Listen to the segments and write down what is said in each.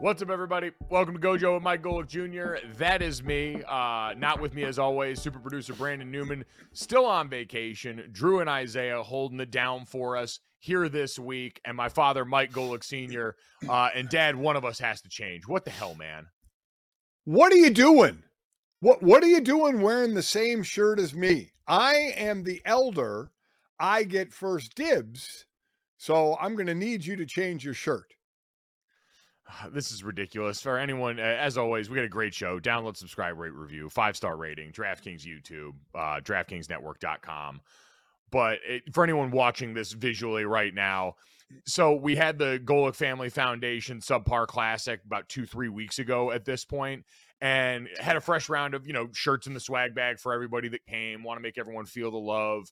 What's up, everybody? Welcome to Gojo with Mike Golic Jr. That is me. Uh, not with me as always. Super producer Brandon Newman still on vacation. Drew and Isaiah holding it down for us here this week, and my father Mike Golic Sr. Uh, and Dad. One of us has to change. What the hell, man? What are you doing? What What are you doing wearing the same shirt as me? I am the elder. I get first dibs, so I'm going to need you to change your shirt. This is ridiculous for anyone. As always, we got a great show. Download, subscribe, rate, review, five star rating. DraftKings YouTube, uh, DraftKingsNetwork.com. But it, for anyone watching this visually right now, so we had the Golic Family Foundation Subpar Classic about two, three weeks ago at this point, and had a fresh round of you know shirts in the swag bag for everybody that came. Want to make everyone feel the love,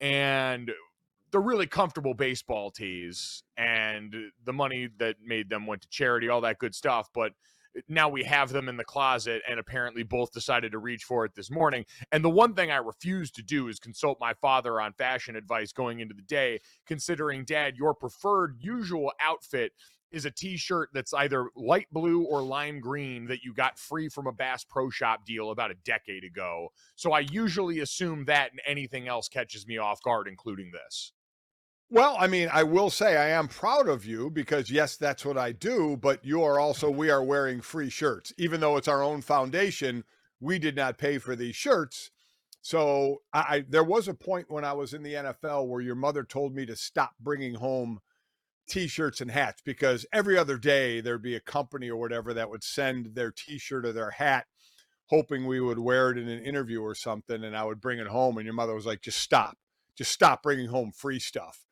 and the really comfortable baseball tees and the money that made them went to charity, all that good stuff. But eh, now we have them in the closet and apparently both decided to reach for it this morning. And the one thing I refuse to do is consult my father on fashion advice going into the day, considering, Dad, your preferred usual outfit is a t-shirt that's either light blue or lime green that you got free from a Bass Pro Shop deal about a decade ago. So I usually assume that and anything else catches me off guard, including this. Well, I mean, I will say I am proud of you because yes, that's what I do, but you are also we are wearing free shirts. Even though it's our own foundation, we did not pay for these shirts. So, I, I there was a point when I was in the NFL where your mother told me to stop bringing home t-shirts and hats because every other day there'd be a company or whatever that would send their t-shirt or their hat hoping we would wear it in an interview or something and I would bring it home and your mother was like just stop. Just stop bringing home free stuff.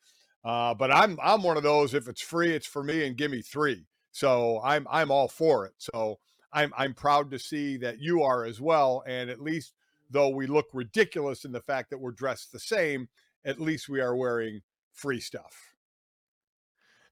Uh, but I'm I'm one of those. If it's free, it's for me, and give me three. So I'm I'm all for it. So I'm I'm proud to see that you are as well. And at least though we look ridiculous in the fact that we're dressed the same, at least we are wearing free stuff.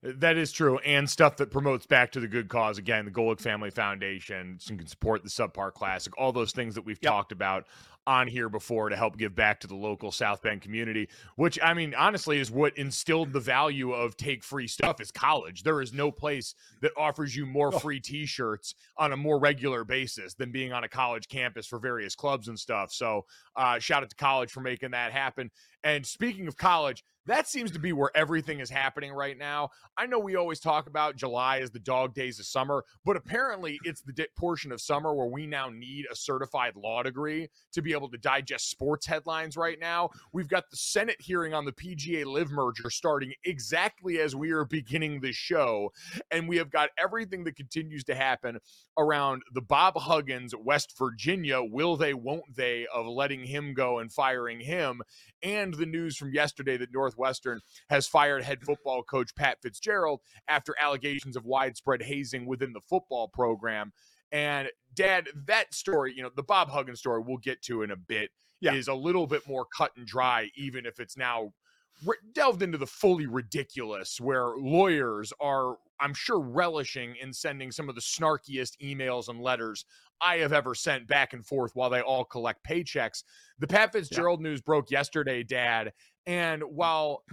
That is true, and stuff that promotes back to the good cause. Again, the Golic Family Foundation so you can support the Subpar Classic, all those things that we've yep. talked about on here before to help give back to the local South Bend community, which I mean, honestly, is what instilled the value of take free stuff is college. There is no place that offers you more oh. free t shirts on a more regular basis than being on a college campus for various clubs and stuff. So, uh, shout out to college for making that happen. And speaking of college, that seems to be where everything is happening right now. I know we always talk about July as the dog days of summer, but apparently it's the portion of summer where we now need a certified law degree to be able to digest sports headlines right now. We've got the Senate hearing on the PGA LIV merger starting exactly as we are beginning the show, and we have got everything that continues to happen around the Bob Huggins West Virginia will they won't they of letting him go and firing him and the news from yesterday that Northwestern has fired head football coach Pat Fitzgerald after allegations of widespread hazing within the football program. And dad, that story, you know, the Bob Huggins story we'll get to in a bit yeah. is a little bit more cut and dry, even if it's now delved into the fully ridiculous where lawyers are I'm sure, relishing in sending some of the snarkiest emails and letters I have ever sent back and forth while they all collect paychecks. The Pat Fitzgerald yeah. news broke yesterday, Dad. And mm. while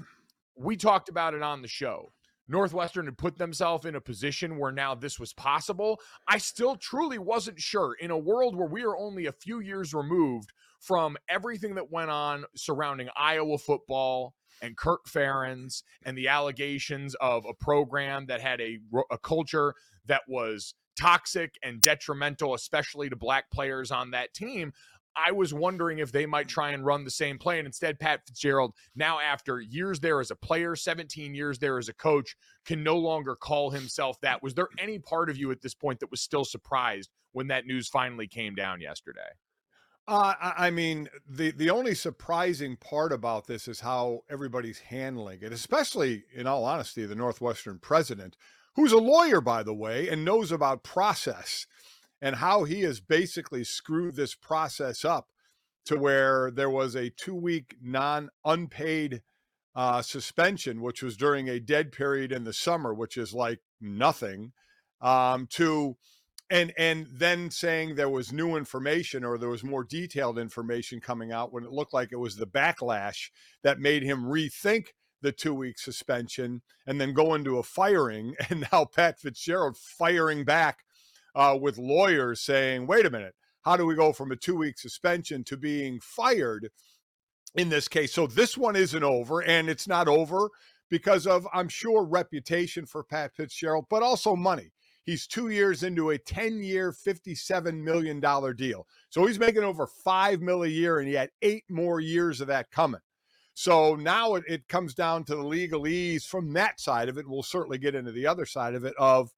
we talked about it on the show, Northwestern had put themselves in a position where now this was possible. I still truly wasn't sure in a world where we are only a few years removed from everything that went on surrounding Iowa football and Kirk Ferentz and the allegations of a program that had a, a culture that was toxic and detrimental, especially to black players on that team. I was wondering if they might try and run the same play. And instead, Pat Fitzgerald, now after years there as a player, 17 years there as a coach, can no longer call himself that. Was there any part of you at this point that was still surprised when that news finally came down yesterday? Uh, I mean, the the only surprising part about this is how everybody's handling it, especially, in all honesty, the Northwestern president, who's a lawyer, by the way, and knows about process and how he has basically screwed this process up to where there was a two week non unpaid uh, suspension, which was during a dead period in the summer, which is like nothing, um, to and and then saying there was new information or there was more detailed information coming out when it looked like it was the backlash that made him rethink the two week suspension and then go into a firing and now pat fitzgerald firing back uh, with lawyers saying wait a minute. How do we go from a two week suspension to being fired in this case? So this one isn't over and it's not over because of i'm sure reputation for pat fitzgerald but also money He's two years into a 10 year, $57 million deal. So he's making over five mil a year, and he had eight more years of that coming. So now it, it comes down to the legalese from that side of it. We'll certainly get into the other side of it of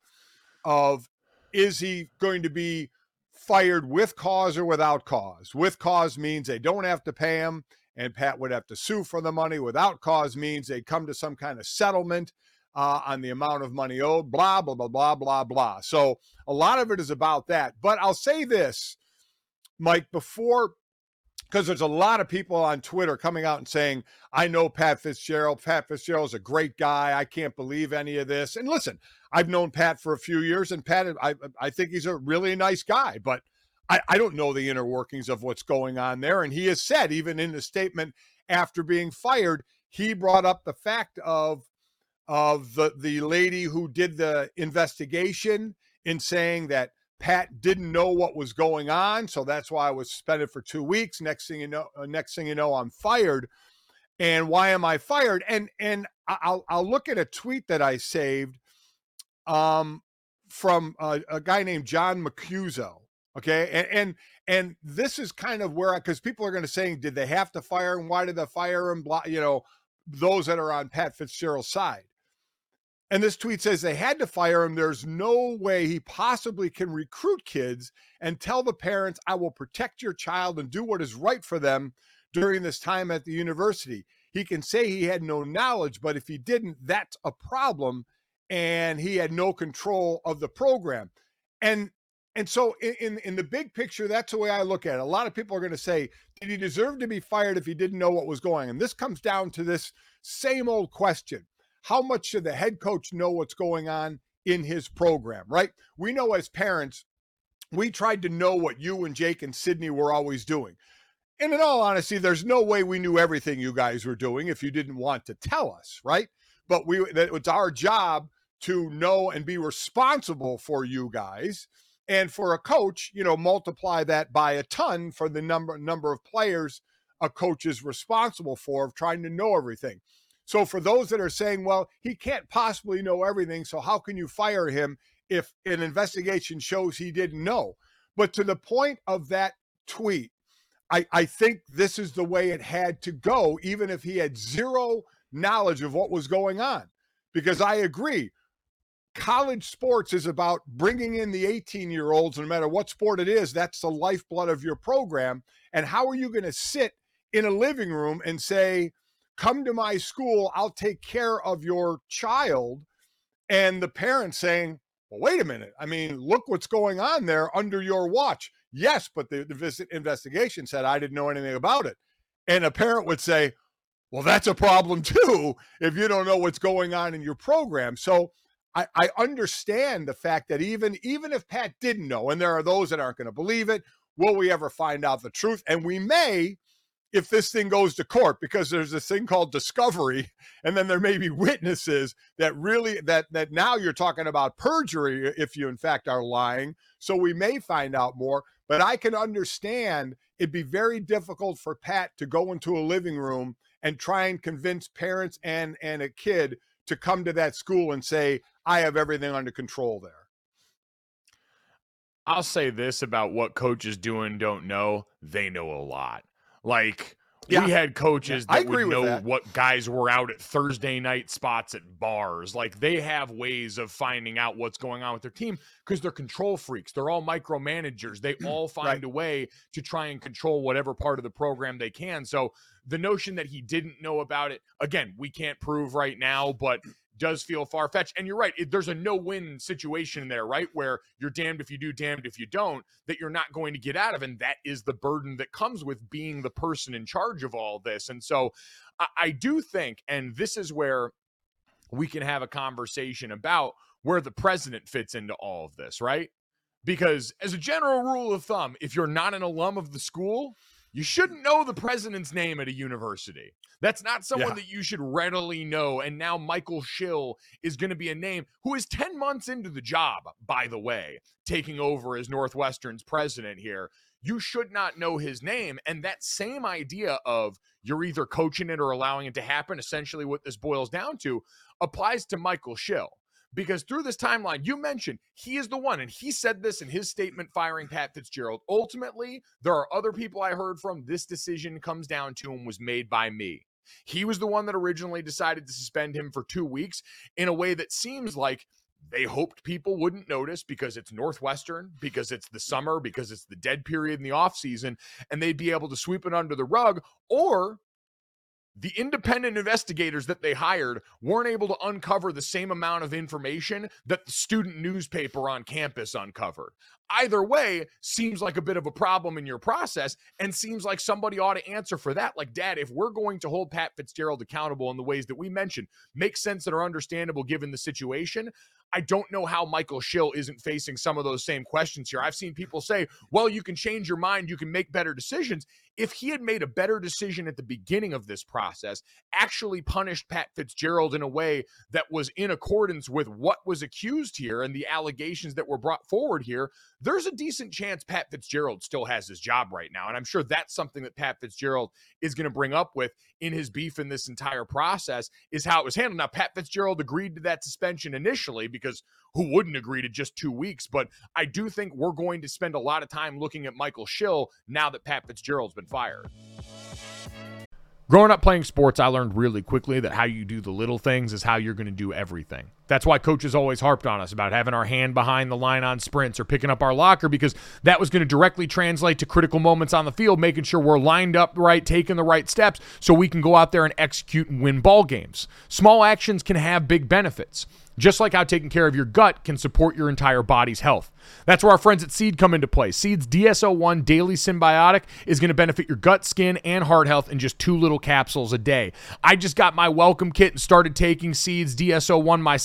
of is he going to be fired with cause or without cause? With cause means they don't have to pay him and Pat would have to sue for the money. Without cause means they come to some kind of settlement uh, on the amount of money owed, blah, blah, blah, blah, blah, blah. So a lot of it is about that. But I'll say this, Mike, before, because there's a lot of people on Twitter coming out and saying, I know Pat Fitzgerald. Pat Fitzgerald's a great guy. I can't believe any of this. And listen, I've known Pat for a few years, and Pat, I, I think he's a really nice guy, but I, I don't know the inner workings of what's going on there. And he has said, even in the statement after being fired, he brought up the fact of of the the lady who did the investigation in saying that Pat didn't know what was going on, so that's why I was suspended for two weeks. Next thing you know, uh, next thing you know, I'm fired. And why am I fired? And and I'll I'll look at a tweet that I saved, um, from a, a guy named John Macuso. Okay, and and and this is kind of where because people are going to say, did they have to fire him? Why did they fire him? Blah, you know, those that are on Pat Fitzgerald's side. And this tweet says they had to fire him. There's no way he possibly can recruit kids and tell the parents, I will protect your child and do what is right for them during this time at the university. He can say he had no knowledge, but if he didn't, that's a problem. And he had no control of the program. And and so in, in, the big picture, that's the way I look at it. A lot of people are going to say, did he deserve to be fired if he didn't know what was going on? And this comes down to this same old question how much should the head coach know what's going on in his program, right? We know as parents, we tried to know what you and Jake and Sydney were always doing. And in all honesty, there's no way we knew everything you guys were doing if you didn't want to tell us, right? But we that it's our job to know and be responsible for you guys. And for a coach, you know, multiply that by a ton for the number number of players a coach is responsible for of trying to know everything. So for those that are saying, well, he can't possibly know everything, so how can you fire him if an investigation shows he didn't know? But to the point of that tweet, I, I think this is the way it had to go, even if he had zero knowledge of what was going on. Because I agree, college sports is about bringing in the 18 year olds, no matter what sport it is, that's the lifeblood of your program. And how are you going to sit in a living room and say, come to my school, I'll take care of your child. And the parents saying, well, wait a minute. I mean, look what's going on there under your watch. Yes, but the, the investigation said I didn't know anything about it. And a parent would say, well, that's a problem too if you don't know what's going on in your program. So I, I understand the fact that even even if Pat didn't know, and there are those that aren't going to believe it, will we ever find out the truth? And we may if this thing goes to court because there's this thing called discovery and then there may be witnesses that really that that now you're talking about perjury if you in fact are lying so we may find out more but i can understand it'd be very difficult for pat to go into a living room and try and convince parents and and a kid to come to that school and say i have everything under control there I'll say this about what coaches do and don't know. They know a lot. Like yeah. we had coaches yeah, that would know that. what guys were out at Thursday night spots at bars. Like they have ways of finding out what's going on with their team because they're control freaks. They're all micromanagers. They all find right. a way to try and control whatever part of the program they can. So the notion that he didn't know about it, again, we can't prove right now, but does feel far fetched. And you're right. It, there's a no win situation there, right? Where you're damned if you do, damned if you don't, that you're not going to get out of. And that is the burden that comes with being the person in charge of all this. And so I, I do think, and this is where we can have a conversation about where the president fits into all of this, right? Because as a general rule of thumb, if you're not an alum of the school, you shouldn't know the president's name at a university. That's not someone yeah. that you should readily know. And now Michael Schill is going to be a name who is 10 months into the job, by the way, taking over as Northwestern's president here. You should not know his name. And that same idea of you're either coaching it or allowing it to happen, essentially what this boils down to, applies to Michael Schill because through this timeline, you mentioned he is the one, and he said this in his statement firing Pat Fitzgerald. Ultimately, there are other people I heard from. This decision comes down to him was made by me. He was the one that originally decided to suspend him for two weeks in a way that seems like they hoped people wouldn't notice because it's Northwestern, because it's the summer, because it's the dead period in the offseason, and they'd be able to sweep it under the rug, or the independent investigators that they hired weren't able to uncover the same amount of information that the student newspaper on campus uncovered. Either way seems like a bit of a problem in your process and seems like somebody ought to answer for that. Like, Dad, if we're going to hold Pat Fitzgerald accountable in the ways that we mentioned, make sense that are understandable given the situation. I don't know how Michael Schill isn't facing some of those same questions here. I've seen people say, well, you can change your mind, you can make better decisions. If he had made a better decision at the beginning of this process, actually punished Pat Fitzgerald in a way that was in accordance with what was accused here and the allegations that were brought forward here, there's a decent chance Pat Fitzgerald still has his job right now. And I'm sure that's something that Pat Fitzgerald is going to bring up with in his beef in this entire process is how it was handled. Now, Pat Fitzgerald agreed to that suspension initially because who wouldn't agree to just two weeks? But I do think we're going to spend a lot of time looking at Michael Schill now that Pat Fitzgerald's been fired. Growing up playing sports, I learned really quickly that how you do the little things is how you're going to do everything. That's why coaches always harped on us about having our hand behind the line on sprints or picking up our locker because that was going to directly translate to critical moments on the field, making sure we're lined up right, taking the right steps so we can go out there and execute and win ball games. Small actions can have big benefits just like how taking care of your gut can support your entire body's health. That's where our friends at Seed come into play. Seed's DS-01 Daily Synbiotic is going to benefit your gut, skin, and heart health in just two little capsules a day. I just got my welcome kit and started taking Seed's DS-01 myself,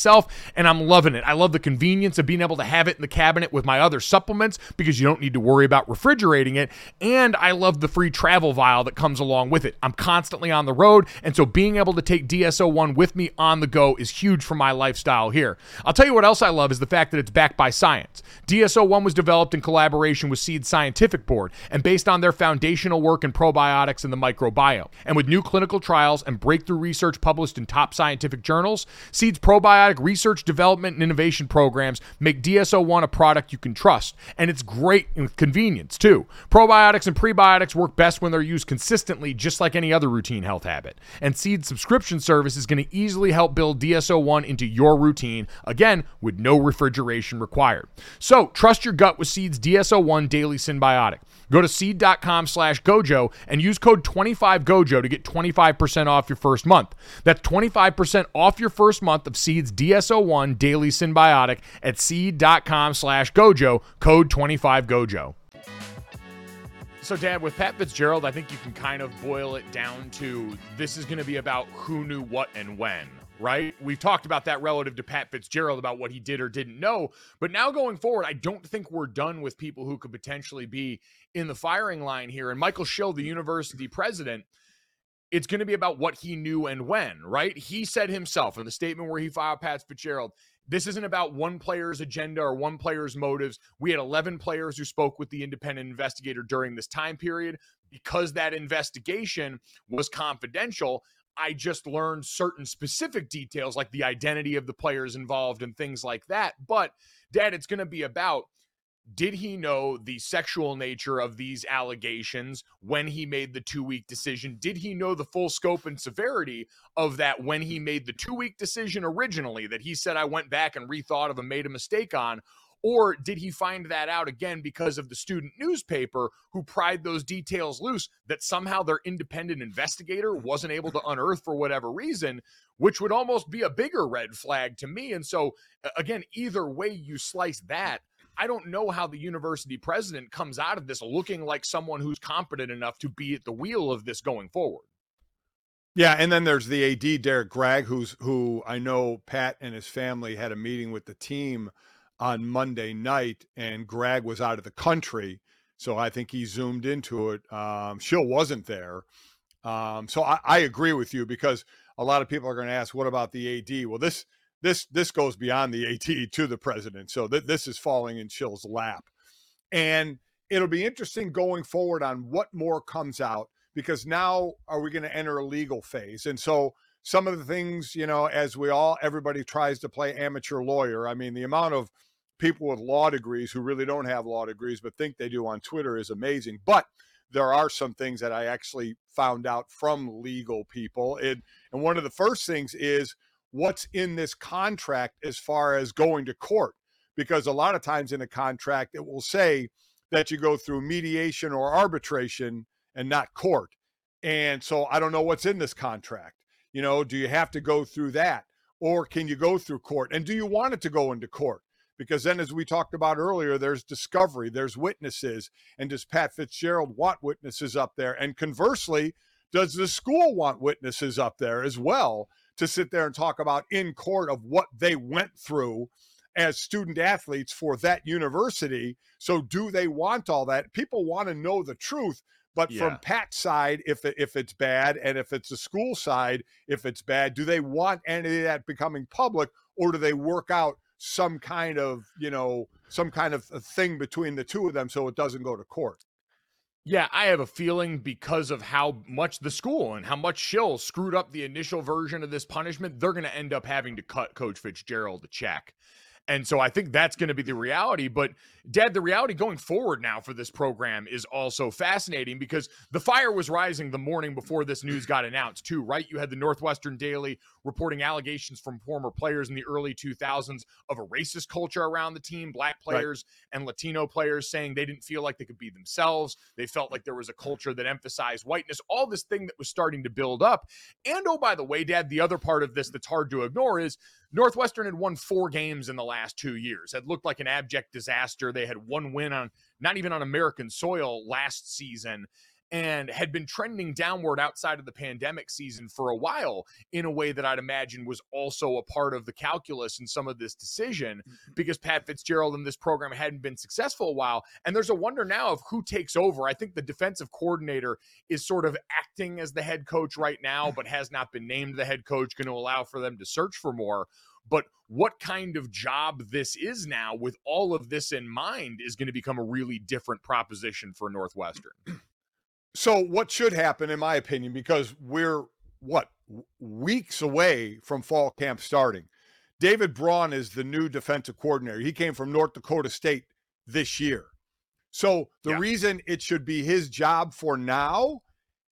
and I'm loving it. I love the convenience of being able to have it in the cabinet with my other supplements because you don't need to worry about refrigerating it, and I love the free travel vial that comes along with it. I'm constantly on the road, and so being able to take DS-01 with me on the go is huge for my lifestyle here. I'll tell you what else I love is the fact that it's backed by science. DS-01 was developed in collaboration with Seed Scientific Board and based on their foundational work in probiotics and the microbiome. And with new clinical trials and breakthrough research published in top scientific journals, Seed's probiotic research, development, and innovation programs make DS-01 a product you can trust. And it's great with convenience, too. Probiotics and prebiotics work best when they're used consistently, just like any other routine health habit. And Seed's subscription service is going to easily help build DS-01 into your routine again, with no refrigeration required. So trust your gut with Seed's DSO1 Daily Synbiotic. Go to seed.com slash gojo and use code 25gojo to get 25% off your first month. That's 25% off your first month of Seed's DS-01 Daily Synbiotic at seed.com slash gojo, code 25gojo. So, Dad, with Pat Fitzgerald, I think you can kind of boil it down to this is going to be about who knew what and when right? We've talked about that relative to Pat Fitzgerald about what he did or didn't know. But now going forward, I don't think we're done with people who could potentially be in the firing line here. And Michael Schill, the university president, it's going to be about what he knew and when, right? He said himself in the statement where he filed Pat Fitzgerald, this isn't about one player's agenda or one player's motives. We had 11 players who spoke with the independent investigator during this time period. Because that investigation was confidential, I just learned certain specific details like the identity of the players involved and things like that. But, Dad, it's going to be about did he know the sexual nature of these allegations when he made the two week decision? Did he know the full scope and severity of that when he made the two week decision originally that he said, I went back and rethought of and made a mistake on? Or did he find that out again because of the student newspaper who pried those details loose that somehow their independent investigator wasn't able to unearth for whatever reason, which would almost be a bigger red flag to me? And so, again, either way you slice that, I don't know how the university president comes out of this looking like someone who's competent enough to be at the wheel of this going forward. Yeah, and then there's the AD Derrick Gragg, who's who I know Pat and his family had a meeting with the team on Monday night, and Gragg was out of the country, so I think he zoomed into it. Um, Schill wasn't there, um, so I, I agree with you because a lot of people are going to ask, "What about the AD?" Well, this this this goes beyond the AD to the president. So th- this is falling in Schill's lap. And it'll be interesting going forward on what more comes out because now are we going to enter a legal phase? And so some of the things, you know, as we all everybody tries to play amateur lawyer. I mean, the amount of people with law degrees who really don't have law degrees but think they do on Twitter is amazing. But there are some things that I actually found out from legal people. And and one of the first things is what's in this contract as far as going to court. Because a lot of times in a contract, it will say that you go through mediation or arbitration and not court. And so I don't know what's in this contract. You know, do you have to go through that? Or can you go through court? And do you want it to go into court? Because then, as we talked about earlier, there's discovery, there's witnesses. And does Pat Fitzgerald want witnesses up there? And conversely, does the school want witnesses up there as well? to sit there and talk about in court of what they went through as student athletes for that university. So, do they want all that? People want to know the truth. But yeah. from Pat's side, if if it's bad, and if it's the school side, if it's bad, do they want any of that becoming public, or do they work out some kind of you know some kind of uh, thing between the two of them so it doesn't go to court? Yeah, I have a feeling because of how much the school and how much Schill screwed up the initial version of this punishment, they're going to end up having to cut Coach Fitzgerald a check. And so I think that's going to be the reality. But, Dad, the reality going forward now for this program is also fascinating because the fire was rising the morning before this news got announced, too, right? You had the Northwestern Daily reporting allegations from former players in the early 2000s of a racist culture around the team, black players right. and Latino players saying they didn't feel like they could be themselves. They felt like there was a culture that emphasized whiteness, all this thing that was starting to build up. And, oh, by the way, Dad, the other part of this that's hard to ignore is Northwestern had won four games in the last two years. Had looked like an abject disaster. They had one win on not even on American soil last season and had been trending downward outside of the pandemic season for a while in a way that I'd imagine was also a part of the calculus in some of this decision mm-hmm. because Pat Fitzgerald and this program hadn't been successful a while. And there's a wonder now of who takes over. I think the defensive coordinator is sort of acting as the head coach right now, but has not been named the head coach, going to allow for them to search for more. But what kind of job this is now, with all of this in mind, is going to become a really different proposition for Northwestern. So, what should happen, in my opinion, because we're what weeks away from fall camp starting? David Braun is the new defensive coordinator. He came from North Dakota State this year. So, the yeah. reason it should be his job for now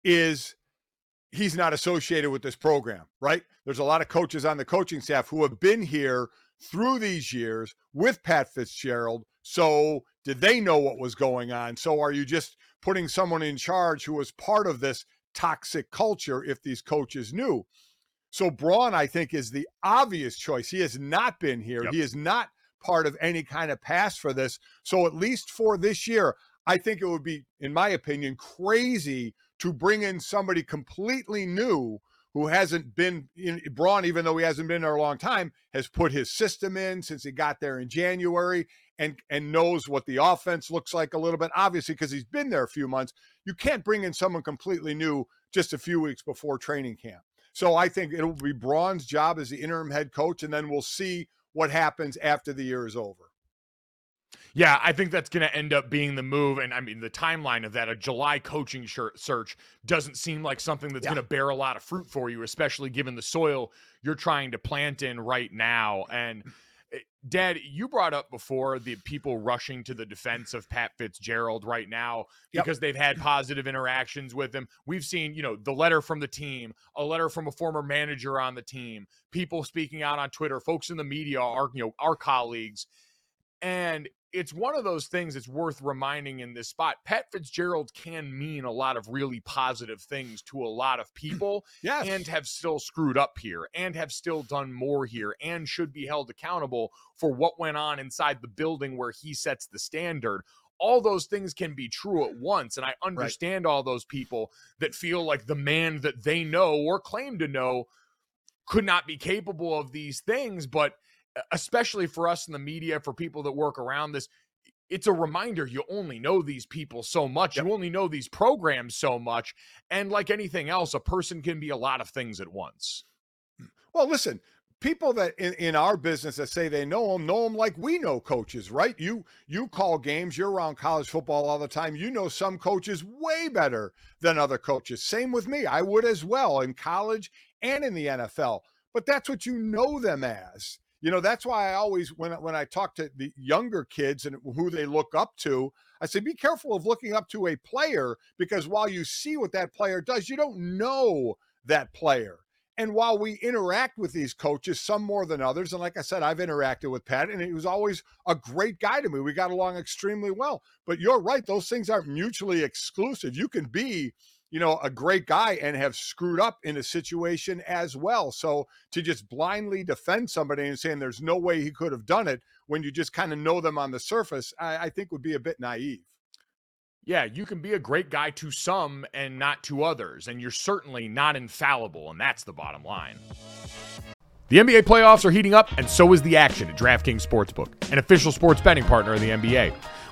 is he's not associated with this program, right? There's a lot of coaches on the coaching staff who have been here through these years with Pat Fitzgerald. So, did they know what was going on? So, are you just putting someone in charge who was part of this toxic culture if these coaches knew? So, Braun, I think, is the obvious choice. He has not been here, yep. he is not part of any kind of pass for this. So, at least for this year, I think it would be, in my opinion, crazy to bring in somebody completely new who hasn't been in Braun, even though he hasn't been there a long time, has put his system in since he got there in January and and knows what the offense looks like a little bit. Obviously, because he's been there a few months, you can't bring in someone completely new just a few weeks before training camp. So I think it'll be Braun's job as the interim head coach, and then we'll see what happens after the year is over. Yeah, I think that's going to end up being the move. And I mean, the timeline of that, a July coaching search doesn't seem like something that's yeah. going to bear a lot of fruit for you, especially given the soil you're trying to plant in right now. And Eh, Dad, you brought up before the people rushing to the defense of Pat Fitzgerald right now because yep. they've had positive interactions with him. We've seen, you know, the letter from the team, a letter from a former manager on the team, people speaking out on Twitter, folks in the media, our, you know, our colleagues. And it's one of those things that's worth reminding in this spot. Pat Fitzgerald can mean a lot of really positive things to a lot of people yes. and have still screwed up here and have still done more here and should be held accountable for what went on inside the building where he sets the standard. All those things can be true at once. And I understand right. all those people that feel like the man that they know or claim to know could not be capable of these things. But especially for us in the media, for people that work around this, it's a reminder you only know these people so much. Yep. You only know these programs so much. And like anything else, a person can be a lot of things at once. Mm. Well, listen, people that in, in our business that say they know them know them like we know coaches right you you call games you're around college football all the time you know some coaches way better than other coaches same with me i would as well in college and in the nfl but that's what you know them as you know, that's why I always when when I talk to the younger kids and who they look up to, I say be careful of looking up to a player because while you see what that player does, you don't know that player. And while we interact with these coaches, some more than others, and like I said, I've interacted with Pat, and he was always a great guy to me. We got along extremely well. But you're right; those things aren't mutually exclusive. You can be you know, a great guy and have screwed up in a situation as well. So to just blindly defend somebody and saying there's no way he could have done it when you just kind of know them on the surface, I, I think would be a bit naive. Yeah, you can be a great guy to some and not to others, and you're certainly not infallible, and that's the bottom line. The NBA playoffs are heating up, and so is the action at DraftKings Sportsbook, an official sports betting partner of the NBA.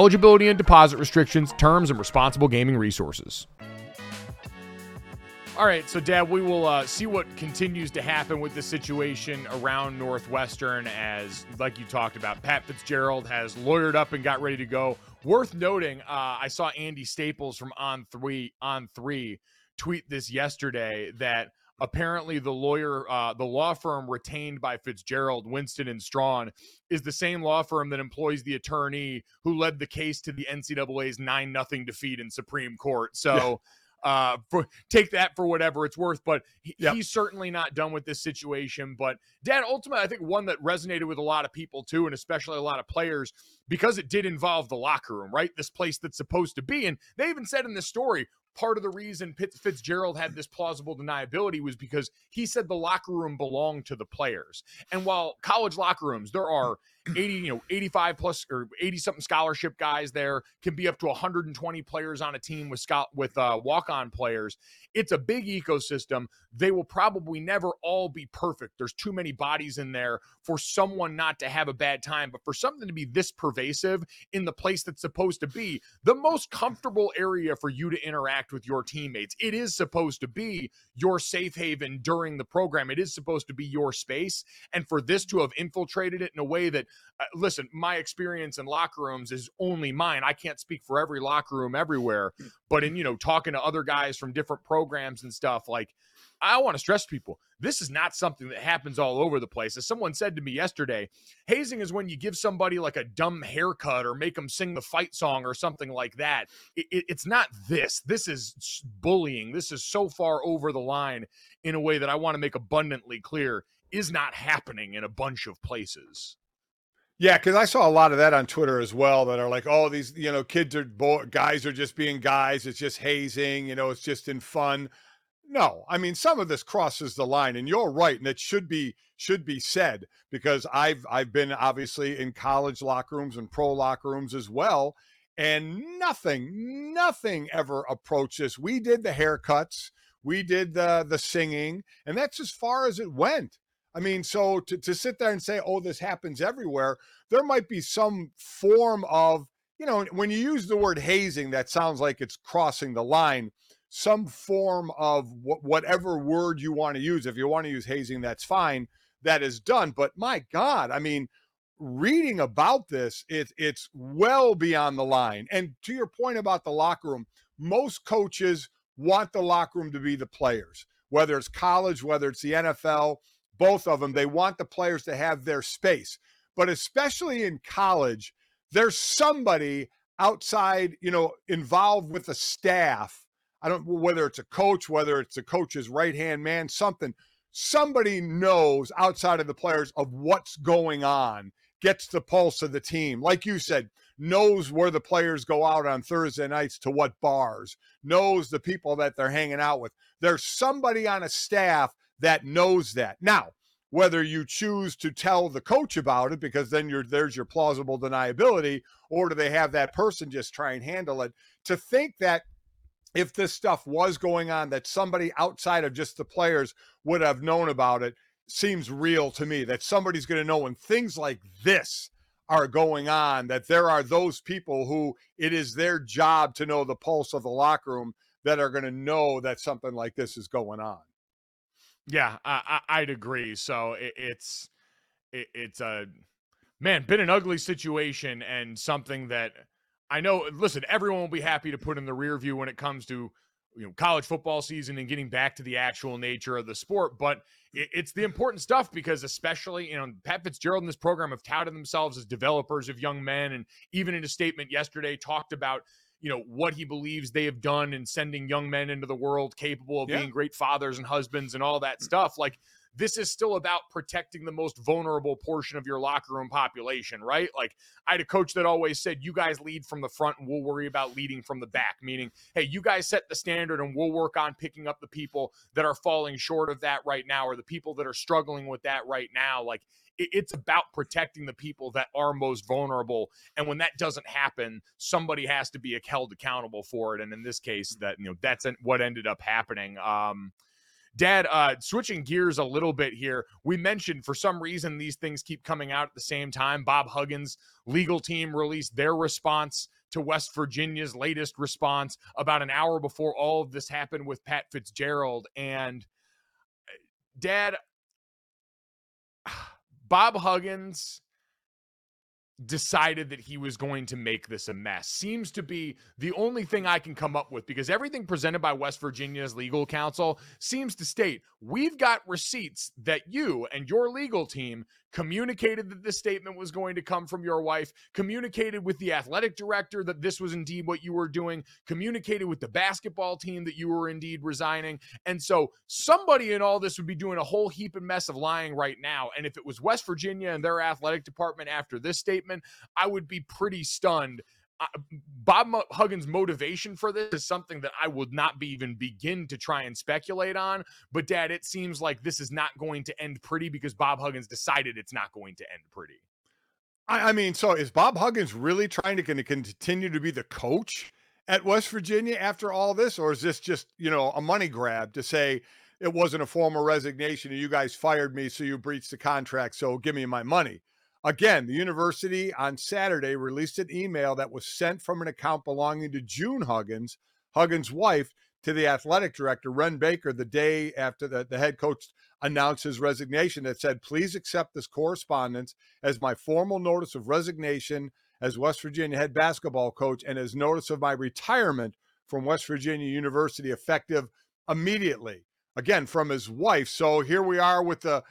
eligibility and deposit restrictions, terms, and responsible gaming resources. All right, so Dad, we will uh, see what continues to happen with the situation around Northwestern. As, like you talked about, Pat Fitzgerald has lawyered up and got ready to go. Worth noting, uh, I saw Andy Staples from On Three On Three tweet this yesterday that apparently the lawyer, uh, the law firm retained by Fitzgerald, Winston and Strawn, is the same law firm that employs the attorney who led the case to the NCAA's nine nothing defeat in Supreme Court. So. Yeah uh, for take that for whatever it's worth. But he, yep. he's certainly not done with this situation. But Dan, ultimately, I think one that resonated with a lot of people too, and especially a lot of players, because it did involve the locker room, right? This place that's supposed to be. And they even said in this story, part of the reason Fitzgerald had this plausible deniability was because he said the locker room belonged to the players. And while college locker rooms, there are 80, you know, 85 plus or 80 something scholarship guys there can be up to 120 players on a team with Scott with uh, walk-on players. It's a big ecosystem. They will probably never all be perfect. There's too many bodies in there for someone not to have a bad time, but for something to be this pervasive in the place that's supposed to be the most comfortable area for you to interact with your teammates. It is supposed to be your safe haven during the program. It is supposed to be your space. And for this to have infiltrated it in a way that uh, listen, my experience in locker rooms is only mine. I can't speak for every locker room everywhere, but in, you know, talking to other guys from different programs and stuff, like, I want to stress people this is not something that happens all over the place. As someone said to me yesterday, hazing is when you give somebody like a dumb haircut or make them sing the fight song or something like that. It, it, it's not this. This is bullying. This is so far over the line in a way that I want to make abundantly clear is not happening in a bunch of places. Yeah, because I saw a lot of that on Twitter as well. That are like, oh, these you know kids are boy, guys are just being guys. It's just hazing. You know, it's just in fun. No, I mean some of this crosses the line, and you're right, and it should be should be said because I've I've been obviously in college locker rooms and pro locker rooms as well, and nothing nothing ever approaches. We did the haircuts, we did the the singing, and that's as far as it went. I mean, so to to sit there and say, oh, this happens everywhere, there might be some form of you know when you use the word hazing, that sounds like it's crossing the line some form of wh- whatever word you want to use. If you want to use hazing, that's fine. That is done. But my God, I mean, reading about this, it, it's well beyond the line. And to your point about the locker room, most coaches want the locker room to be the players, whether it's college, whether it's the NFL, both of them. They want the players to have their space. But especially in college, there's somebody outside, you know, involved with the staff I don't whether it's a coach, whether it's a coach's right hand man, something. Somebody knows outside of the players of what's going on, gets the pulse of the team. Like you said, knows where the players go out on Thursday nights to what bars, knows the people that they're hanging out with. There's somebody on a staff that knows that. Now, whether you choose to tell the coach about it because then there's your plausible deniability or do they have that person just try and handle it to think that if this stuff was going on that somebody outside of just the players would have known about it seems real to me that somebody's going to know when things like this are going on that there are those people who it is their job to know the pulse of the locker room that are going to know that something like this is going on yeah I, I would agree so it, it's it, it's a man been an ugly situation and something that I know. Listen, everyone will be happy to put in the rear view when it comes to you know college football season and getting back to the actual nature of the sport. But it, it's the important stuff because, especially you know, Pat Fitzgerald and this program have touted themselves as developers of young men, and even in a statement yesterday talked about you know what he believes they have done in sending young men into the world capable of yeah. being great fathers and husbands and all that mm. stuff. Like this is still about protecting the most vulnerable portion of your locker room population, right? Like I had a coach that always said, you guys lead from the front and we'll worry about leading from the back, meaning, hey, you guys set the standard and we'll work on picking up the people that are falling short of that right now or the people that are struggling with that right now. Like it's about protecting the people that are most vulnerable and when that doesn't happen somebody has to be held accountable for it and in this case that you know that's what ended up happening um Dad, uh, switching gears a little bit here, we mentioned for some reason these things keep coming out at the same time. Bob Huggins' legal team released their response to West Virginia's latest response about an hour before all of this happened with Pat Fitzgerald. And uh, Dad, Bob Huggins decided that he was going to make this a mess. Seems to be the only thing I can come up with because everything presented by West Virginia's legal counsel seems to state we've got receipts that you and your legal team communicated that this statement was going to come from your wife, communicated with the athletic director that this was indeed what you were doing, communicated with the basketball team that you were indeed resigning. And so somebody in all this would be doing a whole heap and mess of lying right now. And if it was West Virginia and their athletic department after this statement, I would be pretty stunned Bob Huggins' motivation for this is something that I would not be even begin to try and speculate on. But, Dad, it seems like this is not going to end pretty because Bob Huggins decided it's not going to end pretty. I, I mean, so is Bob Huggins really trying to continue to be the coach at West Virginia after all this, or is this just you know a money grab to say it wasn't a formal resignation and you guys fired me, so you breached the contract, so give me my money? Again, the university on Saturday released an email that was sent from an account belonging to June Huggins, Huggins' wife, to the athletic director, Wren Baker, the day after the, the head coach announced his resignation that said, please accept this correspondence as my formal notice of resignation as West Virginia head basketball coach and as notice of my retirement from West Virginia University effective immediately. Again, from his wife. So here we are with the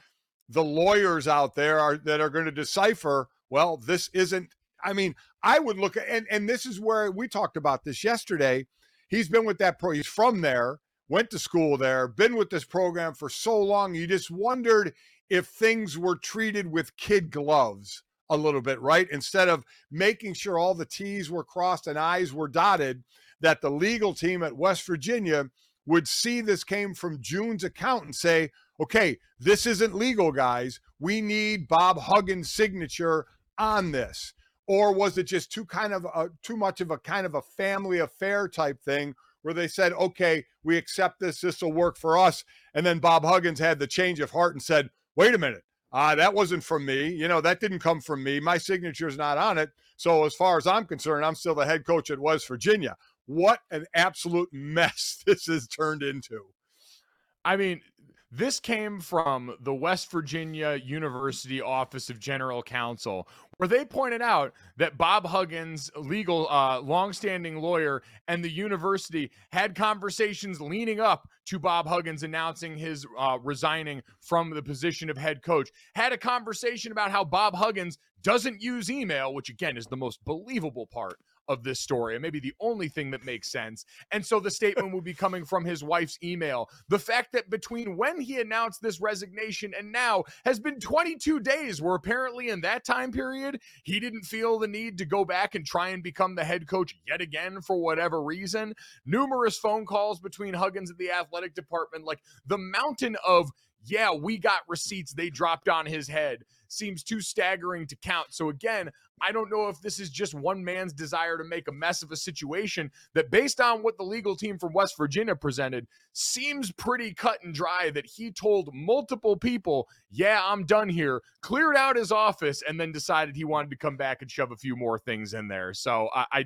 the lawyers out there are, that are going to decipher. Well, this isn't. I mean, I would look at and and this is where we talked about this yesterday. He's been with that pro. He's from there, went to school there, been with this program for so long. You just wondered if things were treated with kid gloves a little bit, right? Instead of making sure all the T's were crossed and I's were dotted, that the legal team at West Virginia would see this came from June's account and say, okay, this isn't legal, guys. We need Bob Huggins' signature on this. Or was it just too kind of a, too much of a kind of a family affair type thing where they said, okay, we accept this, this will work for us. And then Bob Huggins had the change of heart and said, wait a minute, uh, that wasn't from me. You know, that didn't come from me. My signature's not on it. So, as far as I'm concerned, I'm still the head coach at West Virginia. What an absolute mess this has turned into. I mean, this came from the West Virginia University Office of General Counsel, where they pointed out that Bob Huggins, legal, uh, longstanding lawyer, and the university had conversations leading up to Bob Huggins announcing his uh, resigning from the position of head coach. Had a conversation about how Bob Huggins doesn't use email, which again is the most believable part of this story, and maybe the only thing that makes sense. And so the statement would be coming from his wife's email. The fact that between when he announced this resignation and now has been 22 days, where apparently in that time period, he didn't feel the need to go back and try and become the head coach yet again for whatever reason. Numerous phone calls between Huggins and the athletic department, like the mountain of yeah, we got receipts they dropped on his head seems too staggering to count. So again, I don't know if this is just one man's desire to make a mess of a situation that based on what the legal team from West Virginia presented seems pretty cut and dry that he told multiple people, "Yeah, I'm done here." Cleared out his office and then decided he wanted to come back and shove a few more things in there. So I, I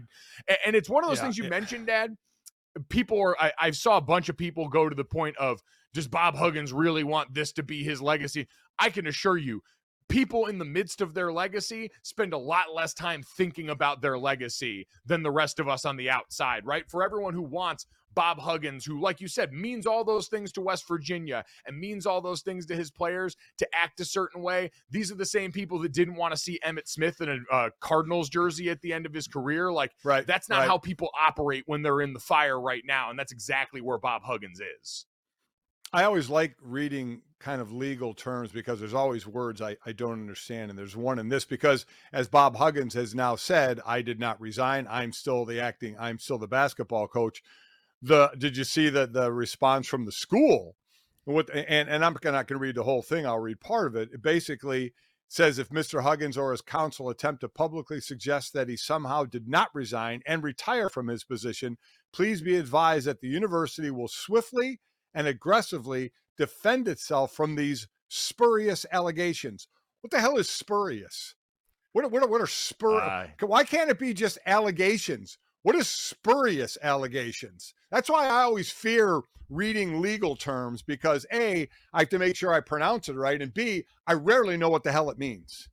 and it's one of those yeah, things you mentioned, Dad. People are I, I saw a bunch of people go to the point of does Bob Huggins really want this to be his legacy? I can assure you, people in the midst of their legacy spend a lot less time thinking about their legacy than the rest of us on the outside, right? For everyone who wants Bob Huggins, who, like you said, means all those things to West Virginia and means all those things to his players to act a certain way. These are the same people that didn't want to see Emmitt Smith in a uh, Cardinals jersey at the end of his career. Like, right, that's not right. how people operate when they're in the fire right now. And that's exactly where Bob Huggins is. I always like reading kind of legal terms because there's always words I, I don't understand. And there's one in this because, as Bob Huggins has now said, I did not resign. I'm still the acting, I'm still the basketball coach. The did you see the the response from the school? What and and I'm not going to read the whole thing. I'll read part of it. It basically says if Mr. Huggins or his counsel attempt to publicly suggest that he somehow did not resign and retire from his position, please be advised that the university will swiftly and aggressively defend itself from these spurious allegations. What the hell is spurious? What, what, what are spur? Uh, why can't it be just allegations? What is spurious allegations? That's why I always fear reading legal terms because A, I have to make sure I pronounce it right, and B, I rarely know what the hell it means.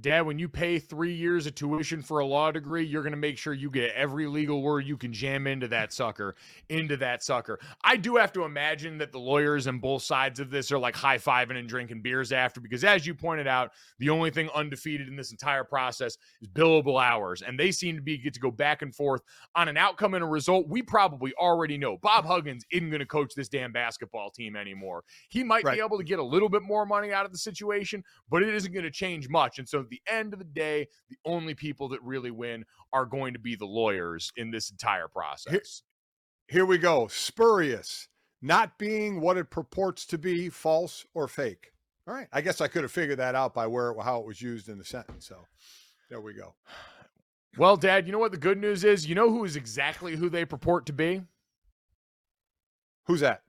Dad, when you pay three years of tuition for a law degree, you're going to make sure you get every legal word you can jam into that sucker, into that sucker. I do have to imagine that the lawyers on both sides of this are like high fiving and drinking beers after, because as you pointed out, the only thing undefeated in this entire process is billable hours. And they seem to be get to go back and forth on an outcome and a result we probably already know. Bob Huggins isn't going to coach this damn basketball team anymore. He might right. be able to get a little bit more money out of the situation, but it isn't going to change much. And so the end of the day, the only people that really win are going to be the lawyers in this entire process. Here, here we go. Spurious, not being what it purports to be, false or fake. All right. I guess I could have figured that out by where how it was used in the sentence. So there we go. Well, Dad, you know what the good news is? You know who is exactly who they purport to be? Who's that?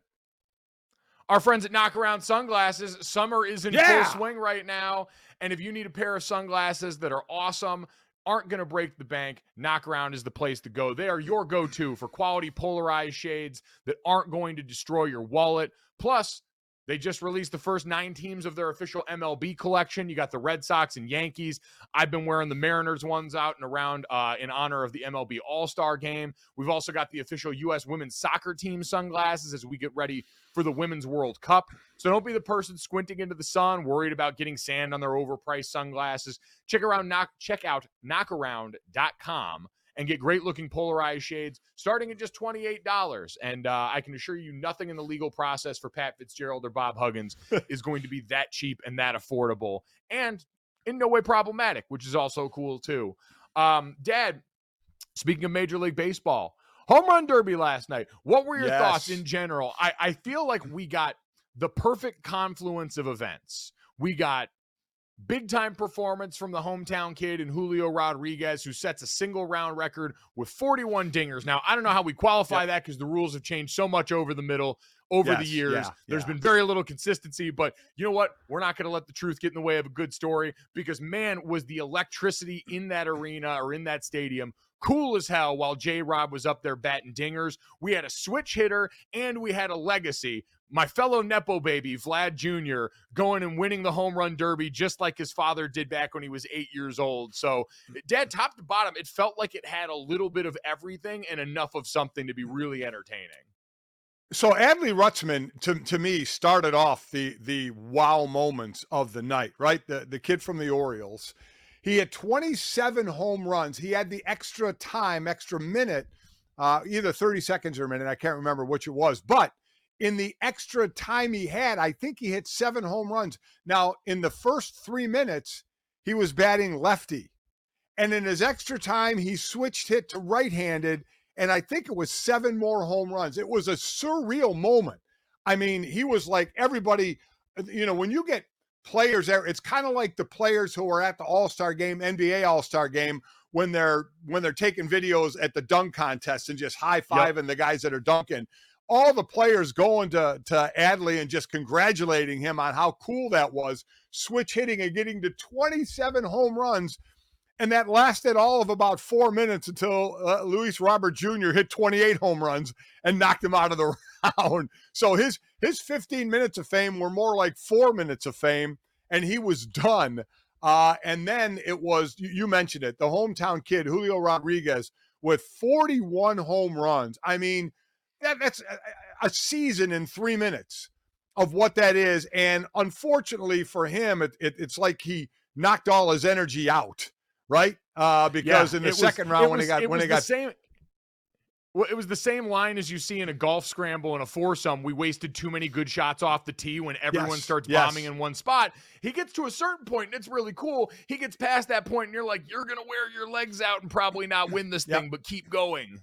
Our friends at Knockaround Sunglasses. Summer is in yeah! full swing right now. And if you need a pair of sunglasses that are awesome, aren't going to break the bank, Knockaround is the place to go. They are your go to for quality polarized shades that aren't going to destroy your wallet. Plus, they just released the first nine teams of their official MLB collection. You got the Red Sox and Yankees. I've been wearing the Mariners ones out and around uh, in honor of the MLB All Star game. We've also got the official U.S. women's soccer team sunglasses as we get ready for the Women's World Cup. So don't be the person squinting into the sun, worried about getting sand on their overpriced sunglasses. Check around knock check out knockaround.com and get great looking polarized shades starting at just $28. And uh, I can assure you, nothing in the legal process for Pat Fitzgerald or Bob Huggins is going to be that cheap and that affordable and in no way problematic, which is also cool too. Um, Dad, speaking of Major League Baseball, home run derby last night. What were your yes. thoughts in general? I, I feel like we got the perfect confluence of events. We got Big time performance from the hometown kid and Julio Rodriguez, who sets a single round record with 41 dingers. Now, I don't know how we qualify yep. that because the rules have changed so much over the middle, over yes, the years. Yeah, There's yeah. been very little consistency, but you know what? We're not going to let the truth get in the way of a good story because, man, was the electricity in that arena or in that stadium cool as hell while J Rod was up there batting dingers. We had a switch hitter and we had a legacy my fellow Nepo baby, Vlad Jr., going and winning the home run derby just like his father did back when he was eight years old. So, dad, top to bottom, it felt like it had a little bit of everything and enough of something to be really entertaining. So Adley Rutschman, to, to me, started off the the wow moments of the night, right? The the kid from the Orioles. He had 27 home runs. He had the extra time, extra minute, uh, either 30 seconds or a minute. I can't remember which it was, but in the extra time he had, I think he hit seven home runs. Now, in the first three minutes, he was batting lefty. And in his extra time, he switched hit to right handed. And I think it was seven more home runs. It was a surreal moment. I mean, he was like everybody, uh, you know, when you get players there, it's kind of like the players who are at the All Star game, NBA All Star game, when they're when they're taking videos at the dunk contest and just high fiving yep. the guys that are dunking all the players going to, to Adley and just congratulating him on how cool that was, switch hitting and getting to 27 home runs. And that lasted all of about four minutes until uh, Luis Robert Jr. hit 28 home runs and knocked him out of the round. So his his 15 minutes of fame were more like four minutes of fame, and he was done. Uh, and then it was you, you mentioned it, the hometown kid Julio Rodriguez with 41 home runs. I mean, that, that's a, a, season in three minutes of what that is. And unfortunately for him, it, it, it's like he knocked all his energy out, right? Uh, because yeah, in the second was, round when he got when he got same. Well, it was the same line as you see in a golf scramble and a foursome. We wasted too many good shots off the tee when everyone yes, starts yes. bombing in one spot. He gets to a certain point and it's really cool. He gets past that point and you're like, you're going to wear your legs out and probably not win this yep. thing, but keep going.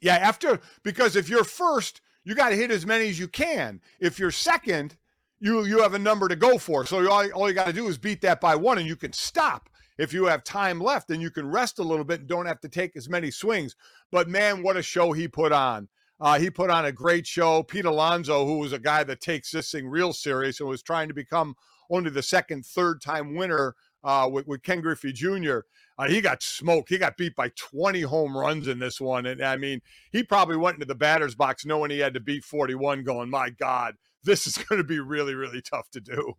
Yeah, after because if you're first, you got to hit as many as you can. If you're second, you you have a number to go for. So all, all you got to do is beat that by one, and you can stop. If you have time left, then you can rest a little bit and don't have to take as many swings. But man, what a show he put on! Uh, he put on a great show. Pete Alonso, who was a guy that takes this thing real serious and was trying to become only the second, third time winner uh, with, with Ken Griffey Jr. Uh, he got smoked. He got beat by 20 home runs in this one. And I mean, he probably went into the batter's box knowing he had to beat 41, going, my God, this is going to be really, really tough to do.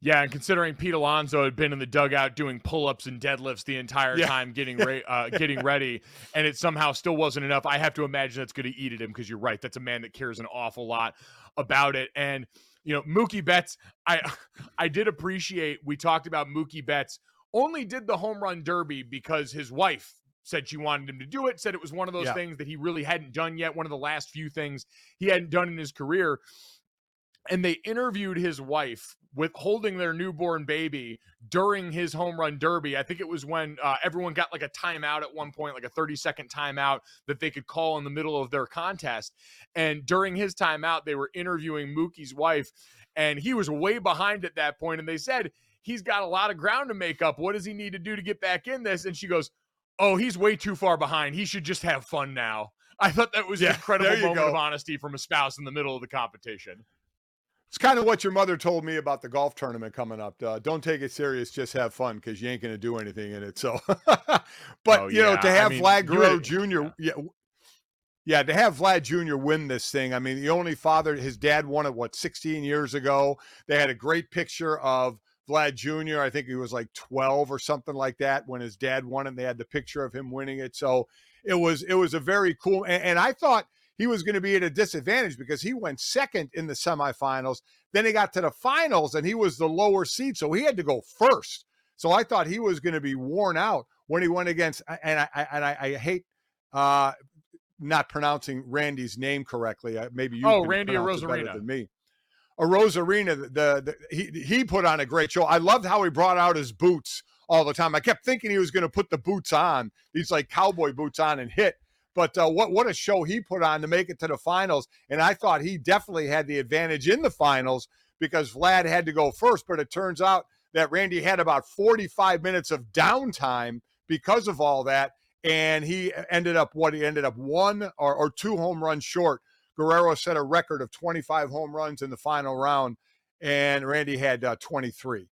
Yeah, and considering Pete Alonso had been in the dugout doing pull-ups and deadlifts the entire yeah. time, getting re- uh, getting ready, and it somehow still wasn't enough, I have to imagine that's going to eat at him because you're right. That's a man that cares an awful lot about it. And you know, Mookie Betts, I I did appreciate. We talked about Mookie Betts only did the home run derby because his wife said she wanted him to do it, said it was one of those yeah. things that he really hadn't done yet, one of the last few things he hadn't done in his career. And they interviewed his wife with holding their newborn baby during his home run derby. I think it was when uh, everyone got like a timeout at one point, like a 30 second timeout that they could call in the middle of their contest. And during his timeout, they were interviewing Mookie's wife, and he was way behind at that point. And they said, he's got a lot of ground to make up. What does he need to do to get back in this? And she goes, Oh, he's way too far behind. He should just have fun now. I thought that was yeah, an incredible moment go. of honesty from a spouse in the middle of the competition. It's kind of what your mother told me about the golf tournament coming up. Uh, don't take it serious, just have fun because you ain't going to do anything in it. So, but oh, you yeah. know, to have I mean, Vlad Guerrero Jr. Yeah, yeah, to have Vlad Jr. win this thing. I mean, the only father, his dad won it what 16 years ago. They had a great picture of Vlad Jr. I think he was like 12 or something like that when his dad won it. And they had the picture of him winning it. So it was it was a very cool. and, and I thought he was going to be at a disadvantage because he went second in the semifinals. Then he got to the finals and he was the lower seed, so he had to go first. So I thought he was going to be worn out when he went against. And I and I, I hate uh, not pronouncing Randy's name correctly. Maybe you. Oh, Randy Arozarena than me. Arozarena, the, the, the he he put on a great show. I loved how he brought out his boots all the time. I kept thinking he was going to put the boots on, these like cowboy boots on, and hit. But uh, what what a show he put on to make it to the finals, and I thought he definitely had the advantage in the finals because Vlad had to go first. But it turns out that Randy had about 45 minutes of downtime because of all that, and he ended up what he ended up one or, or two home runs short. Guerrero set a record of 25 home runs in the final round, and Randy had uh, 23.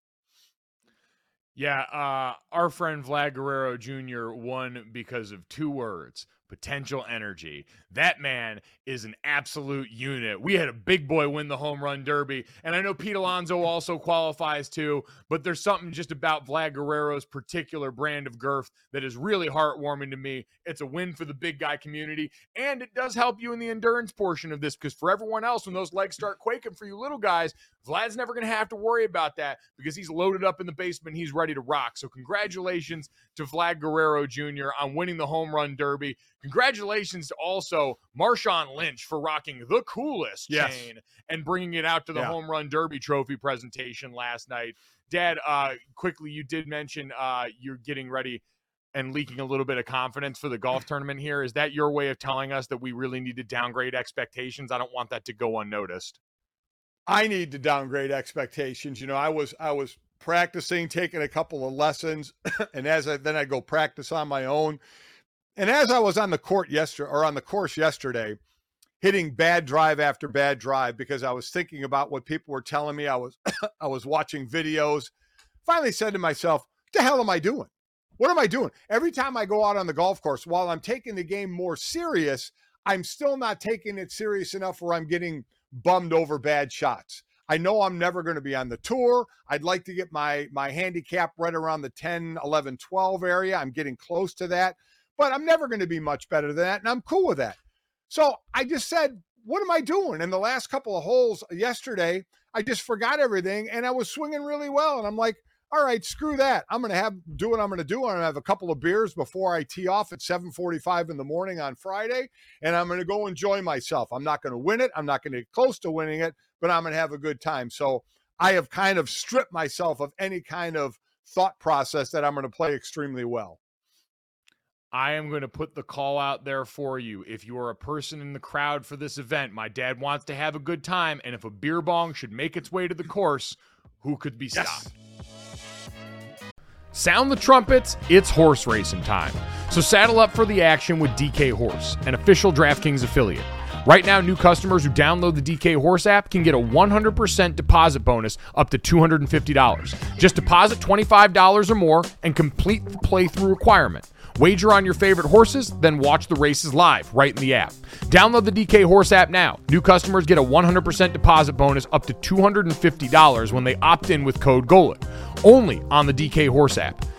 Yeah, uh, our friend Vlad Guerrero Jr. won because of two words potential energy. That man is an absolute unit. We had a big boy win the home run derby, and I know Pete Alonso also qualifies too, but there's something just about Vlad Guerrero's particular brand of girth that is really heartwarming to me. It's a win for the big guy community, and it does help you in the endurance portion of this because for everyone else, when those legs start quaking for you little guys, Vlad's never going to have to worry about that because he's loaded up in the basement. He's ready to rock. So, congratulations to Vlad Guerrero Jr. on winning the home run derby. Congratulations to also Marshawn Lynch for rocking the coolest yes. chain and bringing it out to the yeah. home run derby trophy presentation last night. Dad, uh, quickly, you did mention uh, you're getting ready and leaking a little bit of confidence for the golf tournament here. Is that your way of telling us that we really need to downgrade expectations? I don't want that to go unnoticed. I need to downgrade expectations. You know, I was I was practicing, taking a couple of lessons, and as I then I go practice on my own. And as I was on the court yesterday or on the course yesterday, hitting bad drive after bad drive because I was thinking about what people were telling me. I was I was watching videos. Finally said to myself, the hell am I doing? What am I doing? Every time I go out on the golf course, while I'm taking the game more serious, I'm still not taking it serious enough where I'm getting bummed over bad shots. I know I'm never going to be on the tour. I'd like to get my my handicap right around the 10, 11, 12 area. I'm getting close to that, but I'm never going to be much better than that and I'm cool with that. So, I just said, what am I doing? In the last couple of holes yesterday, I just forgot everything and I was swinging really well and I'm like, all right, screw that. I'm going to have do what I'm going to do. I'm going to have a couple of beers before I tee off at 7:45 in the morning on Friday, and I'm going to go enjoy myself. I'm not going to win it. I'm not going to get close to winning it, but I'm going to have a good time. So I have kind of stripped myself of any kind of thought process that I'm going to play extremely well. I am going to put the call out there for you. If you are a person in the crowd for this event, my dad wants to have a good time, and if a beer bong should make its way to the course, who could be yes. stopped? Sound the trumpets, it's horse racing time. So saddle up for the action with DK Horse, an official DraftKings affiliate. Right now, new customers who download the DK Horse app can get a 100% deposit bonus up to $250. Just deposit $25 or more and complete the playthrough requirement. Wager on your favorite horses, then watch the races live right in the app. Download the DK Horse app now. New customers get a 100% deposit bonus up to $250 when they opt in with code GOLIC. Only on the DK Horse app.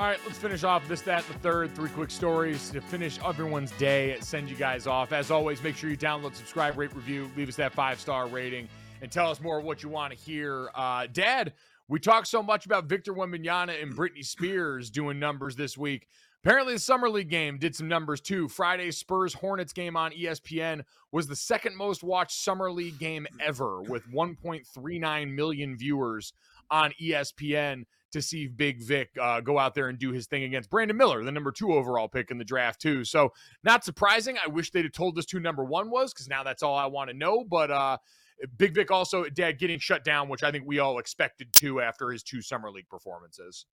All right, let's finish off this, that, the third. Three quick stories to finish everyone's day, send you guys off. As always, make sure you download, subscribe, rate, review, leave us that five star rating, and tell us more of what you want to hear. Uh, Dad, we talked so much about Victor Wembanyama and Britney Spears doing numbers this week. Apparently, the Summer League game did some numbers too. Friday's Spurs Hornets game on ESPN was the second most watched Summer League game ever with 1.39 million viewers on ESPN to see Big Vic uh, go out there and do his thing against Brandon Miller, the number two overall pick in the draft, too. So, not surprising. I wish they'd have told us who number one was because now that's all I want to know. But uh, Big Vic also, Dad, getting shut down, which I think we all expected to after his two Summer League performances.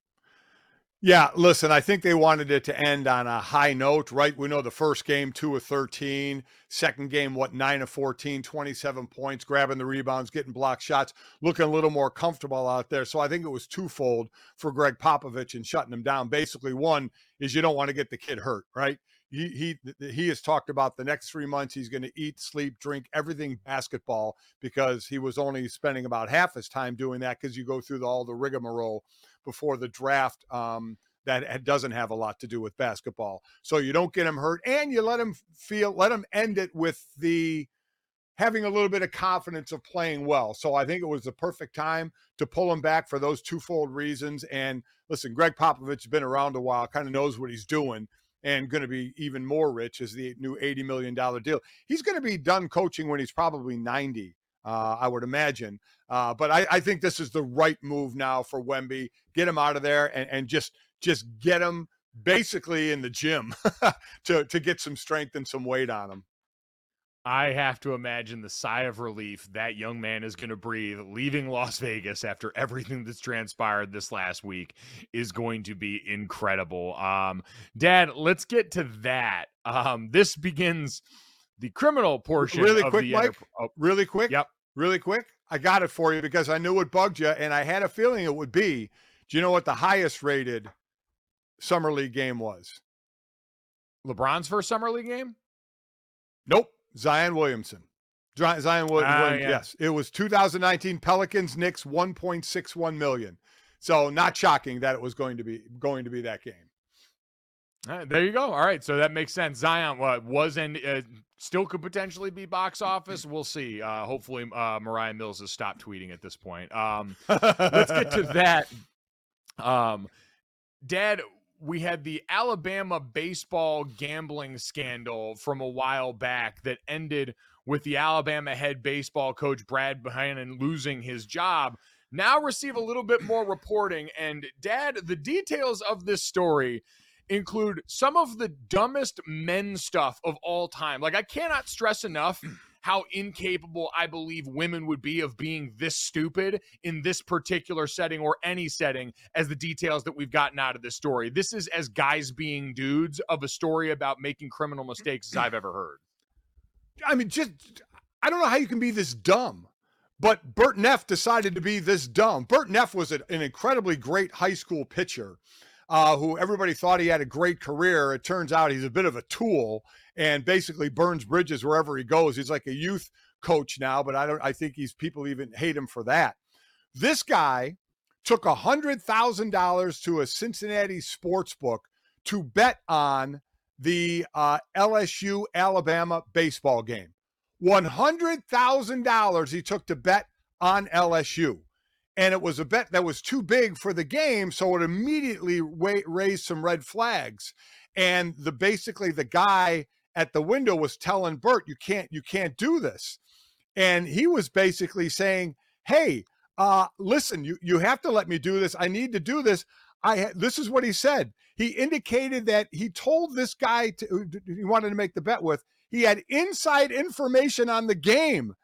Yeah, listen, I think they wanted it to end on a high note, right? We know the first game, 2 of 13. Second game, what, 9 of 14, 27 points, grabbing the rebounds, getting block shots, looking a little more comfortable out there. So I think it was twofold for Gregg Popovich and shutting him down. Basically, one is you don't want to get the kid hurt, right? He, he he has talked about the next three months he's going to eat, sleep, drink everything basketball because he was only spending about half his time doing that because you go through the, all the rigmarole before the draft um, that doesn't have a lot to do with basketball. So you don't get him hurt and you let him feel, let him end it with the having a little bit of confidence of playing well. So I think it was the perfect time to pull him back for those twofold reasons. And listen, Gregg Popovich has been around a while, kind of knows what he's doing and going to be even more rich as the new $80 million deal. He's going to be done coaching when he's probably 90 uh, I would imagine. Uh, but I, I, think this is the right move now for Wemby. Get him out of there and, and just just get him basically in the gym to to get some strength and some weight on him. I have to imagine the sigh of relief that young man is going to breathe leaving Las Vegas after everything that's transpired this last week is going to be incredible. Um, Dad, let's get to that. Um, this begins the criminal portion. Really quick, Mike. Oh, really quick. Yep really quick? I got it for you because I knew it bugged you, and I had a feeling it would be. Do you know what the highest rated summer league game was? LeBron's first summer league game? Nope. Zion Williamson. Zion Williamson. Uh, yeah. Yes, it was 2019 Pelicans Knicks 1.61 million. So not shocking that it was going to be going to be that game. Right, there you go. All right, so that makes sense. Zion what was and uh, still could potentially be box office. We'll see. Uh, hopefully, uh, Moriah Mills has stopped tweeting at this point. Um, let's get to that. Um, Dad, we had the Alabama baseball gambling scandal from a while back that ended with the Alabama head baseball coach Brad Bohannon losing his job. Now receive a little bit more reporting, and Dad, the details of this story include some of the dumbest men stuff of all time. Like, I cannot stress enough how incapable I believe women would be of being this stupid in this particular setting or any setting as the details that we've gotten out of this story. This is as guys being dudes of a story about making criminal mistakes as I've ever heard. I mean, just, I don't know how you can be this dumb. But Bert Neff decided to be this dumb. Bert Neff was an incredibly great high school pitcher uh, who everybody thought he had a great career. It turns out he's a bit of a tool and basically burns bridges wherever he goes. He's like a youth coach now, but I don't. I think he's people even hate him for that. This guy took a hundred thousand dollars to a Cincinnati sports book to bet on the uh, LSU Alabama baseball game. One hundred thousand dollars he took to bet on LSU and it was a bet that was too big for the game so it immediately raised some red flags. And the basically the guy at the window was telling bert you can't you can't do this. And he was basically saying hey uh listen you you have to let me do this. I need to do this. I this is what he said. He indicated that he told this guy to, he wanted to make the bet with he had inside information on the game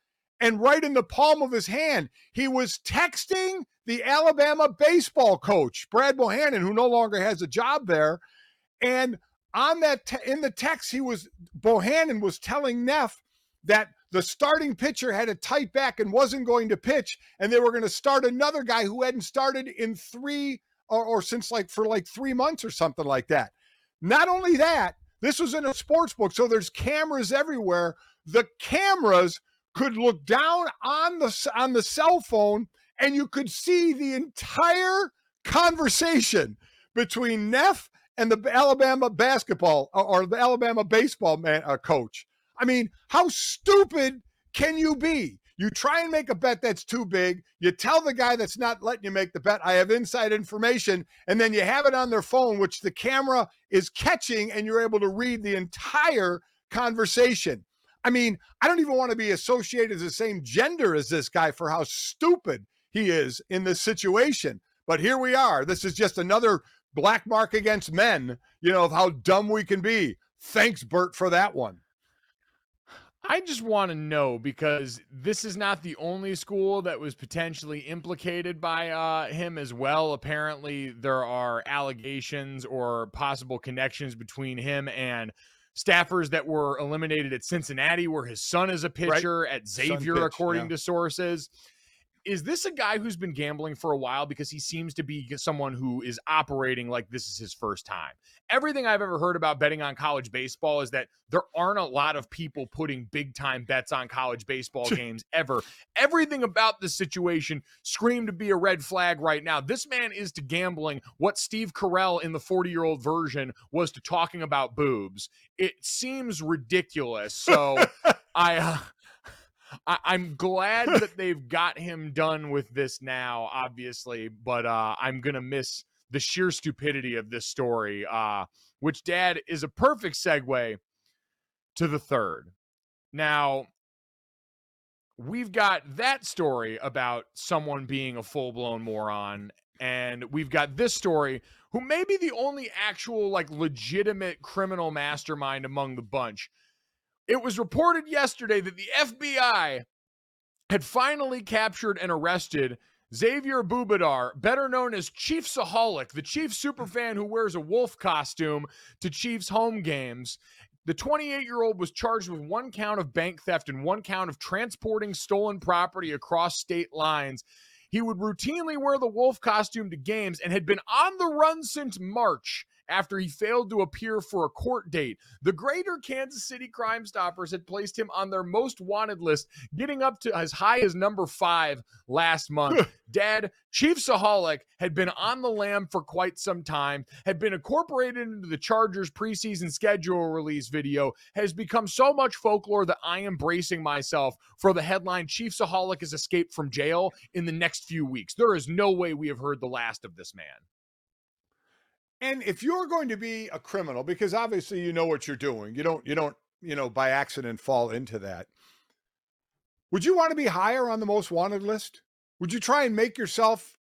and right in the palm of his hand, he was texting the Alabama baseball coach, Brad Bohannon, who no longer has a job there. And on that, te- in the text, he was, Bohannon was telling Neff that the starting pitcher had a tight back and wasn't going to pitch, and they were going to start another guy who hadn't started in three or, or since like for like three months or something like that. Not only that, this was in a sports book, so there's cameras everywhere. The cameras could look down on the on the cell phone and you could see the entire conversation between Neff and the Alabama basketball or the Alabama baseball man uh, coach. I mean, how stupid can you be? You try and make a bet that's too big. You tell the guy that's not letting you make the bet, I have inside information. And then you have it on their phone, which the camera is catching, and you're able to read the entire conversation. I mean, I don't even want to be associated as the same gender as this guy for how stupid he is in this situation. But here we are. This is just another black mark against men, you know, of how dumb we can be. Thanks, Bert, for that one. I just want to know because this is not the only school that was potentially implicated by uh, him as well. Apparently, there are allegations or possible connections between him and staffers that were eliminated at Cincinnati, where his son is a pitcher, right. at Xavier, pitch, according yeah. to sources is this a guy who's been gambling for a while because he seems to be someone who is operating like this is his first time? Everything I've ever heard about betting on college baseball is that there aren't a lot of people putting big time bets on college baseball games ever. Everything about this situation screamed to be a red flag right now. This man is to gambling what Steve Carell in the 40 year old virgin was to talking about boobs. It seems ridiculous. So I. Uh, I, am glad that they've got him done with this now, obviously, but uh, I'm gonna miss the sheer stupidity of this story. Uh, which, Dad, is a perfect segue to the third. Now, we've got that story about someone being a full blown moron, and we've got this story who may be the only actual, like, legitimate criminal mastermind among the bunch. It was reported yesterday that the FBI had finally captured and arrested Xavier Babudar, better known as Chiefsaholic, the Chief superfan who wears a wolf costume to Chiefs home games. The 28 year old was charged with one count of bank theft and one count of transporting stolen property across state lines. He would routinely wear the wolf costume to games and had been on the run since March after he failed to appear for a court date. The greater Kansas City Crime Stoppers had placed him on their most wanted list, getting up to as high as number five last month. Dad, Chiefsaholic had been on the lam for quite some time, had been incorporated into the Chargers preseason schedule release video, has become so much folklore that I am bracing myself for the headline Chiefsaholic has escaped from jail in the next few weeks. There is no way we have heard the last of this man. And if you're going to be a criminal, because obviously you know what you're doing, you don't, you don't, you know, by accident fall into that. Would you want to be higher on the most wanted list? Would you try and make yourself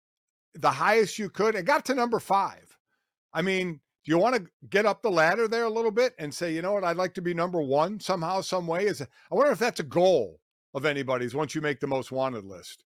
the highest you could? It got to number five. I mean, do you want to get up the ladder there a little bit and say, you know what, I'd like to be number one somehow, some way? Is I wonder if that's a goal of anybody's once you make the most wanted list.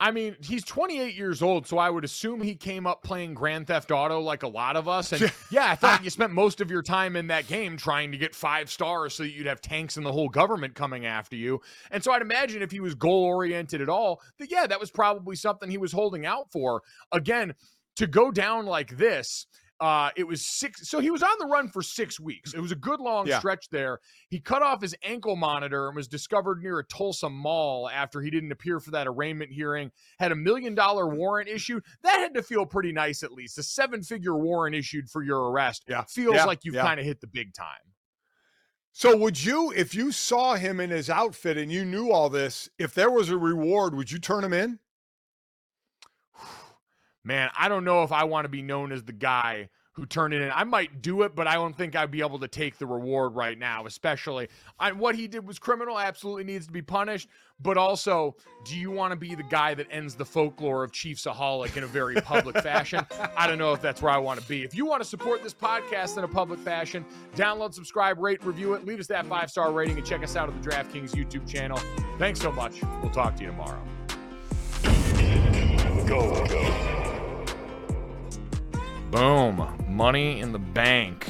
I mean, he's 28 years old, so I would assume he came up playing Grand Theft Auto like a lot of us. And yeah, I thought you spent most of your time in that game trying to get five stars so that you'd have tanks and the whole government coming after you. And so I'd imagine if he was goal oriented at all, that yeah, that was probably something he was holding out for. Again, to go down like this, uh, it was six. So he was on the run for six weeks. It was a good long yeah. stretch there. He cut off his ankle monitor and was discovered near a Tulsa mall after he didn't appear for that arraignment hearing. Had a million dollar warrant issued. That had to feel pretty nice, at least. A seven figure warrant issued for your arrest. Yeah. Feels yeah. like you've kind of hit the big time. So would you, if you saw him in his outfit and you knew all this, if there was a reward, would you turn him in? Man, I don't know if I want to be known as the guy who turned it in. I might do it, but I don't think I'd be able to take the reward right now, especially I, what he did was criminal, absolutely needs to be punished. But also, do you want to be the guy that ends the folklore of Chiefsaholic in a very public fashion? I don't know if that's where I want to be. If you want to support this podcast in a public fashion, download, subscribe, rate, review it, leave us that five star rating, and check us out at the DraftKings YouTube channel. Thanks so much. We'll talk to you tomorrow. Go, go. Boom. Money in the bank.